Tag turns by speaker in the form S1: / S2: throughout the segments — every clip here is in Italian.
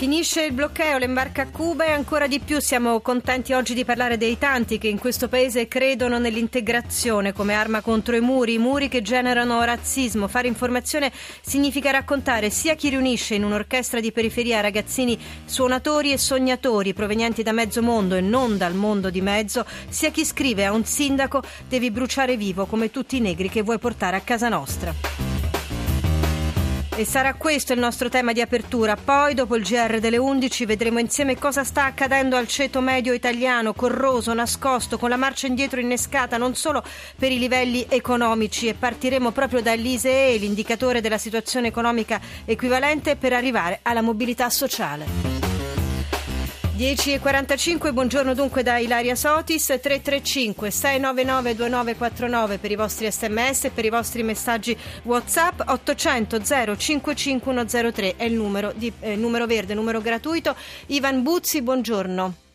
S1: Finisce il blocceo, l'embarca a Cuba e ancora di più siamo contenti oggi di parlare dei tanti che in questo paese credono nell'integrazione come arma contro i muri, i muri che generano razzismo. Fare informazione significa raccontare sia chi riunisce in un'orchestra di periferia ragazzini suonatori e sognatori provenienti da mezzo mondo e non dal mondo di mezzo, sia chi scrive a un sindaco devi bruciare vivo come tutti i negri che vuoi portare a casa nostra. E sarà questo il nostro tema di apertura. Poi, dopo il GR delle 11, vedremo insieme cosa sta accadendo al ceto medio italiano, corroso, nascosto, con la marcia indietro innescata non solo per i livelli economici e partiremo proprio dall'ISEE, l'indicatore della situazione economica equivalente, per arrivare alla mobilità sociale. 10.45, buongiorno dunque da Ilaria Sotis, 335 699 2949 per i vostri sms e per i vostri messaggi whatsapp, 800 055103 è il numero, di, eh, numero verde, numero gratuito. Ivan Buzzi, buongiorno.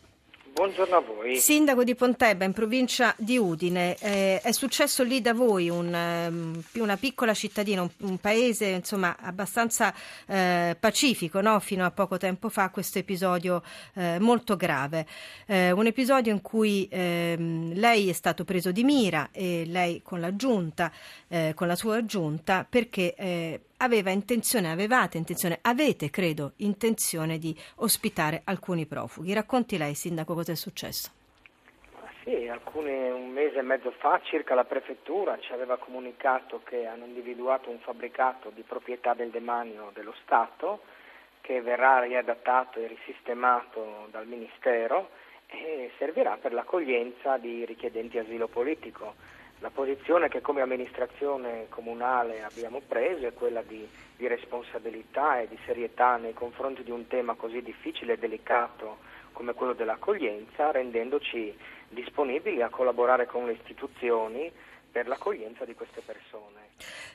S2: Buongiorno a voi.
S1: Sindaco di Pontebba, in provincia di Udine. Eh, è successo lì da voi un, um, una piccola cittadina, un, un paese insomma, abbastanza eh, pacifico no? fino a poco tempo fa, questo episodio eh, molto grave. Eh, un episodio in cui ehm, lei è stato preso di mira e lei con la giunta, eh, con la sua giunta, perché eh, aveva intenzione, avevate intenzione, avete credo intenzione di ospitare alcuni profughi. Racconti lei, Sindaco, cosa è successo?
S2: Sì, alcuni, un mese e mezzo fa circa la prefettura ci aveva comunicato che hanno individuato un fabbricato di proprietà del demanio dello Stato che verrà riadattato e risistemato dal Ministero e servirà per l'accoglienza di richiedenti asilo politico. La posizione che come amministrazione comunale abbiamo preso è quella di, di, responsabilità e di serietà nei confronti di un tema così difficile e delicato come quello dell'accoglienza, rendendoci disponibili a collaborare con le istituzioni per l'accoglienza di queste persone.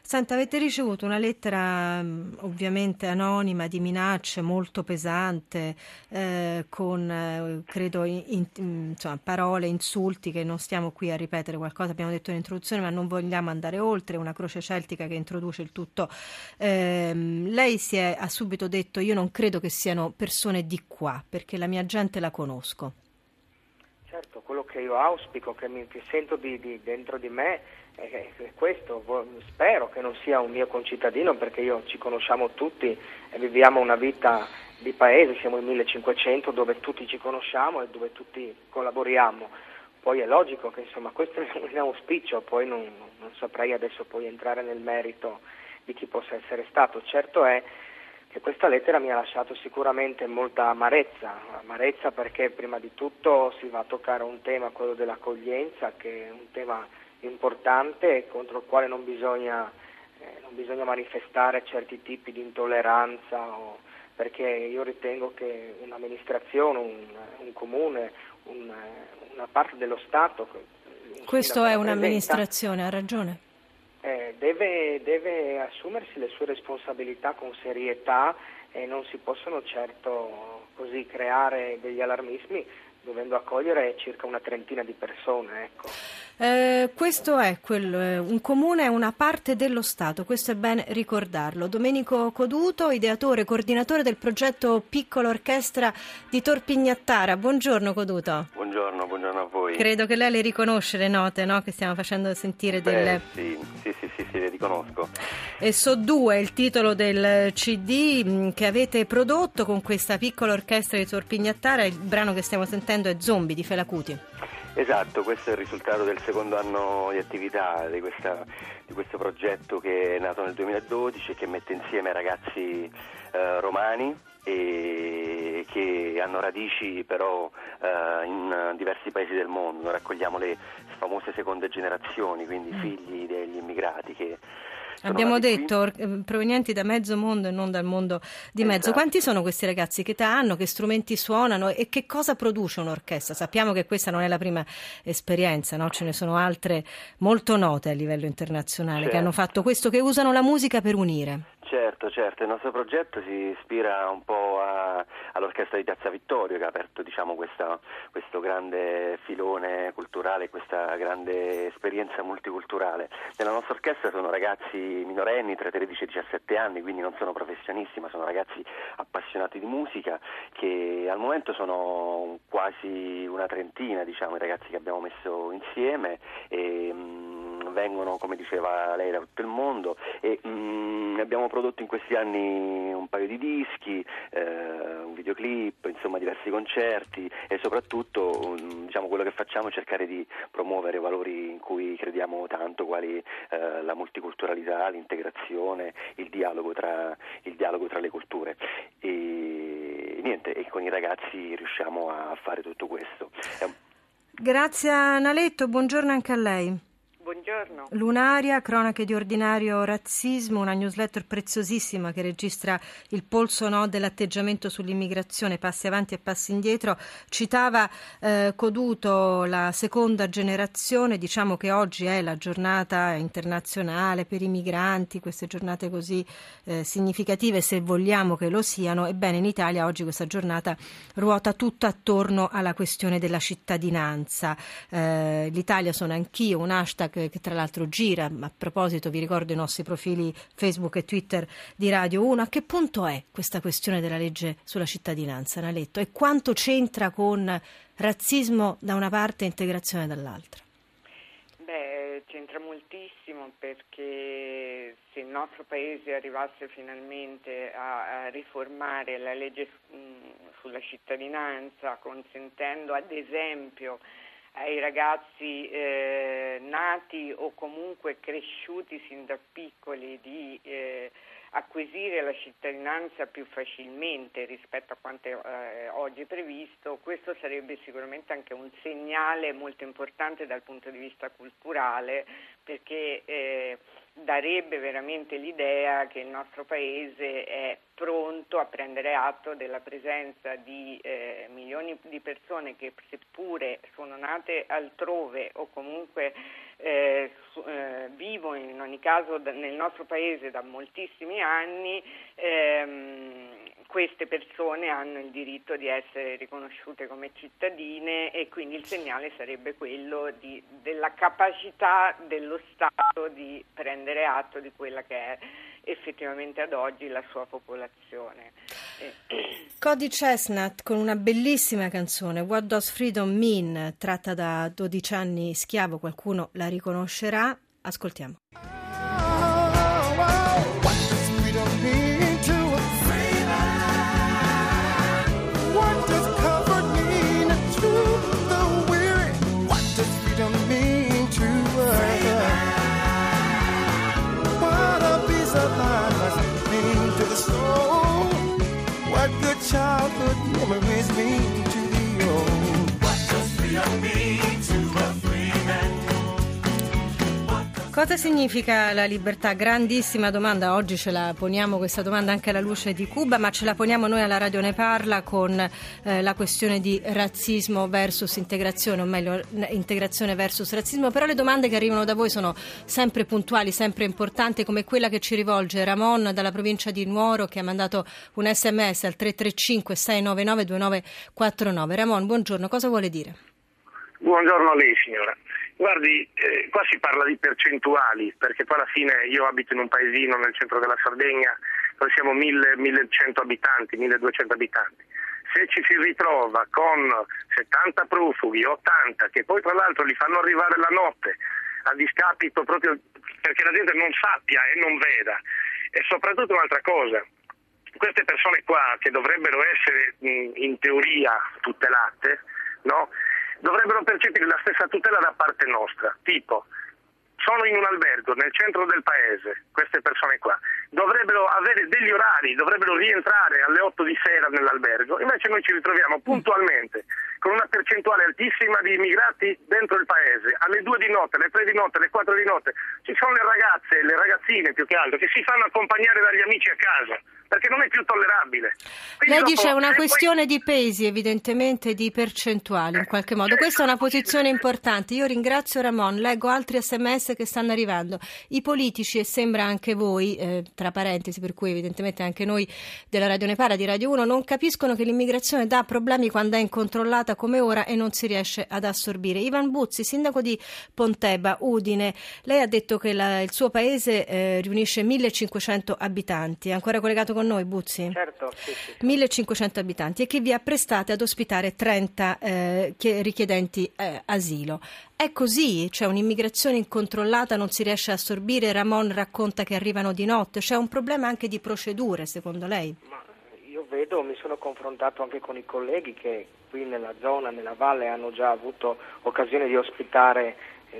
S1: Senta, avete ricevuto una lettera mm, ovviamente anonima di minacce molto pesante, eh, con eh, credo in, mm, insomma, parole, insulti che non stiamo qui a ripetere qualcosa, abbiamo detto in introduzione, ma non vogliamo andare oltre, una croce celtica che introduce il tutto. Eh, lei è, ha subito detto io non credo che siano persone di qua, perché la mia gente la conosco.
S2: Certo, quello che io auspico, che, mi, che sento di, di, dentro di me è questo, spero che non sia un mio concittadino perché io ci conosciamo tutti e viviamo una vita di paese, siamo in 1500 dove tutti ci conosciamo e dove tutti collaboriamo. Poi è logico che insomma questo è un auspicio, poi non, non saprei adesso poi entrare nel merito di chi possa essere stato. Certo è che questa lettera mi ha lasciato sicuramente molta amarezza, amarezza perché prima di tutto si va a toccare un tema, quello dell'accoglienza, che è un tema importante e contro il quale non bisogna, eh, non bisogna manifestare certi tipi di intolleranza, o, perché io ritengo che un'amministrazione, un, un comune, un, una parte dello Stato...
S1: Questo è un'amministrazione, ha ragione
S2: eh, deve, deve assumersi le sue responsabilità con serietà e non si possono certo così creare degli allarmismi dovendo accogliere circa una trentina di persone. Ecco.
S1: Eh, questo è quello, eh, un comune è una parte dello Stato, questo è bene ricordarlo. Domenico Coduto, ideatore, coordinatore del progetto Piccola Orchestra di Torpignattara. Buongiorno Coduto.
S3: Buongiorno, buongiorno a voi.
S1: Credo che lei le riconosce le note no? che stiamo facendo sentire
S3: Beh,
S1: delle...
S3: Sì, sì, sì, sì, sì, le riconosco.
S1: E So 2 è il titolo del CD mm, che avete prodotto con questa piccola orchestra di Torpignattara, il brano che stiamo sentendo è Zombie di Felacuti.
S3: Esatto, questo è il risultato del secondo anno di attività di, questa, di questo progetto che è nato nel 2012 e che mette insieme ragazzi eh, romani e che hanno radici però eh, in diversi paesi del mondo. Raccogliamo le famose seconde generazioni, quindi mm. figli degli immigrati che
S1: Abbiamo detto or- eh, provenienti da mezzo mondo e non dal mondo di mezzo.
S3: Esatto.
S1: Quanti sono questi ragazzi? Che età hanno? Che strumenti suonano? E che cosa produce un'orchestra? Sappiamo che questa non è la prima esperienza, no? ce ne sono altre molto note a livello internazionale che
S3: Certo.
S1: hanno fatto questo, che usano la musica per unire.
S3: Certo, certo, il nostro progetto si ispira un po' a- all'orchestra di Piazza Vittorio che ha aperto diciamo, questa- questo grande filone culturale, questa grande esperienza multiculturale. Nella nostra orchestra sono ragazzi minorenni tra i 13 e i 17 anni, quindi non sono professionisti, ma sono ragazzi appassionati di musica che al momento sono quasi una trentina, diciamo, i ragazzi che abbiamo messo insieme e mm, vengono, come diceva lei, da tutto il mondo e mm, abbiamo prodotto in questi anni un paio di dischi, eh, un videoclip, insomma diversi concerti e soprattutto mm, diciamo, quello che facciamo è cercare di promuovere valori in cui crediamo tanto, quali eh, la multiculturalità, l'integrazione, il dialogo tra, il dialogo tra le culture. E niente, e con i ragazzi riusciamo a fare tutto questo.
S1: Grazie Naletto, buongiorno anche a lei.
S4: Buongiorno.
S1: Lunaria, cronache di ordinario razzismo, una newsletter preziosissima che registra il polso no dell'atteggiamento sull'immigrazione, passi avanti e passi indietro. Citava eh, Coduto la seconda generazione, diciamo che oggi è la giornata internazionale per i migranti, queste giornate così eh, significative se vogliamo che lo siano. Ebbene, in Italia oggi questa giornata ruota tutto attorno alla questione della cittadinanza. Eh, L'Italia sono anch'io, un hashtag che tra l'altro gira, a proposito vi ricordo i nostri profili Facebook e Twitter di Radio 1, a che punto è questa questione della legge sulla cittadinanza, Naletto, e quanto c'entra con razzismo da una parte e integrazione dall'altra?
S4: Beh, c'entra moltissimo perché se il nostro paese arrivasse finalmente a, a riformare la legge mh, sulla cittadinanza, consentendo ad esempio ai ragazzi eh, nati o comunque cresciuti sin da piccoli di eh, acquisire la cittadinanza più facilmente rispetto a quanto eh, oggi previsto, questo sarebbe sicuramente anche un segnale molto importante dal punto di vista culturale perché eh, darebbe veramente l'idea che il nostro Paese è pronto a prendere atto della presenza di eh, milioni di persone che seppure sono nate altrove o comunque eh, su, eh, vivono in ogni caso nel nostro Paese da moltissimi anni, ehm, queste persone hanno il diritto di essere riconosciute come cittadine e quindi il segnale sarebbe quello di, della capacità dello Stato di prendere atto di quella che è effettivamente ad oggi la sua popolazione.
S1: Cody Chestnut con una bellissima canzone, What Does Freedom Mean, tratta da 12 anni schiavo, qualcuno la riconoscerà. Ascoltiamo.
S5: Childhood memories mean to the old. What does freedom mean
S1: Cosa significa la libertà? Grandissima domanda, oggi ce la poniamo questa domanda anche alla luce di Cuba, ma ce la poniamo noi alla Radio Ne Parla con eh, la questione di razzismo versus integrazione, o meglio integrazione versus razzismo, però le domande che arrivano da voi sono sempre puntuali, sempre importanti, come quella che ci rivolge Ramon dalla provincia di Nuoro che ha mandato un sms al 335 699 2949. Ramon, buongiorno, cosa vuole dire?
S6: Buongiorno a lei signora. Guardi, eh, qua si parla di percentuali, perché poi alla fine io abito in un paesino nel centro della Sardegna dove siamo 1000, 1100 abitanti, 1200 abitanti. Se ci si ritrova con 70 profughi, 80, che poi tra l'altro li fanno arrivare la notte, a discapito proprio perché la gente non sappia e non veda, e soprattutto un'altra cosa, queste persone qua che dovrebbero essere in teoria tutelate, no? Dovrebbero percepire la stessa tutela da parte nostra, tipo sono in un albergo nel centro del paese, queste persone qua, dovrebbero avere degli orari, dovrebbero rientrare alle 8 di sera nell'albergo, invece noi ci ritroviamo puntualmente con una percentuale altissima di immigrati dentro il paese, alle 2 di notte, alle 3 di notte, alle 4 di notte, ci sono le ragazze, le ragazzine più che altro, che si fanno accompagnare dagli amici a casa, perché non è più tollerabile. Quindi
S1: Lei dice è una
S6: se poi-
S1: questione di pesi, evidentemente di percentuali in qualche modo. Questa è una posizione importante. Io ringrazio Ramon, leggo altri sms che stanno arrivando. I politici, e sembra anche voi, eh, tra parentesi, per cui evidentemente anche noi della Radio Nepara, di Radio 1, non capiscono che l'immigrazione dà problemi quando è incontrollata come ora e non si riesce ad assorbire. Ivan Buzzi, sindaco di Ponteba, Udine, lei ha detto che la- il suo paese eh, riunisce 1500 abitanti. È ancora collegato con noi, Buzzi?
S2: Certo, sì, sì.
S1: 1500 abitanti e che vi apprestate ad ospitare 30 eh, chie- richiedenti eh, asilo. È così? C'è un'immigrazione incontrollata, non si riesce a assorbire? Ramon racconta che arrivano di notte. C'è un problema anche di procedure, secondo lei?
S2: Ma io vedo, mi sono confrontato anche con i colleghi che qui nella zona, nella valle, hanno già avuto occasione di ospitare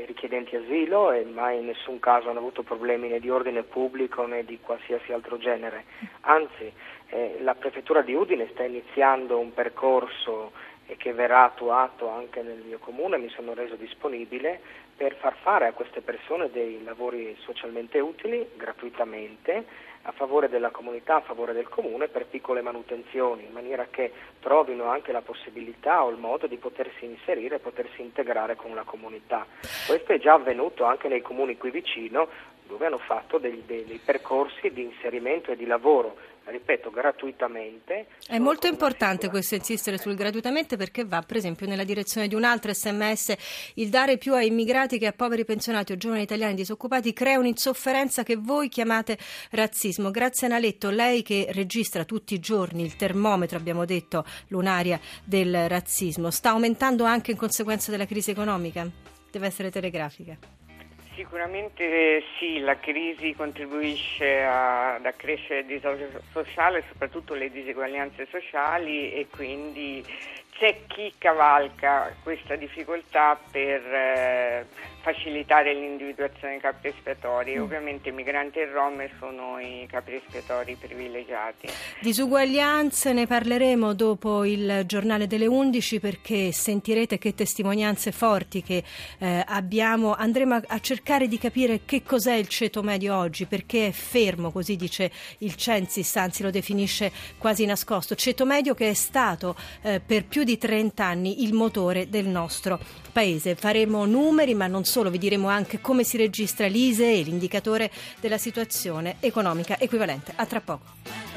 S2: richiedenti asilo e mai in nessun caso hanno avuto problemi né di ordine pubblico né di qualsiasi altro genere. Anzi, eh, la prefettura di Udine sta iniziando un percorso eh, che verrà attuato anche nel mio comune, mi sono reso disponibile per far fare a queste persone dei lavori socialmente utili gratuitamente a favore della comunità, a favore del comune per piccole manutenzioni, in maniera che trovino anche la possibilità o il modo di potersi inserire e potersi integrare con la comunità. Questo è già avvenuto anche nei comuni qui vicino dove hanno fatto dei, dei- dei percorsi di inserimento e di lavoro, ripeto, gratuitamente.
S1: È molto importante questo insistere sul gratuitamente perché va, per esempio, nella direzione di un altro sms. Il dare più a immigrati che a poveri pensionati o giovani italiani disoccupati crea un'insofferenza che voi chiamate razzismo. Grazie Naletto, lei che registra tutti i giorni il termometro, abbiamo detto, lunaria del razzismo, sta aumentando anche in conseguenza della crisi economica? Deve essere telegrafica.
S4: Sicuramente sì, la crisi contribuisce ad accrescere il disagio sociale, soprattutto le diseguaglianze sociali e quindi c'è chi cavalca questa difficoltà per eh, facilitare l'individuazione dei capi espiatori. Ovviamente i migranti e rom sono i capi espiatori privilegiati.
S1: Disuguaglianze ne parleremo dopo il giornale delle 11 perché sentirete che testimonianze forti che eh, abbiamo. Andremo a, a cercare di capire che cos'è il ceto medio oggi, perché è fermo, così dice il Censis, anzi lo definisce quasi nascosto. Ceto medio che è stato eh, per più di 30 anni il motore del nostro paese. Faremo numeri, ma non solo, vi diremo anche come si registra l'ISE e l'indicatore della situazione economica equivalente. A tra poco.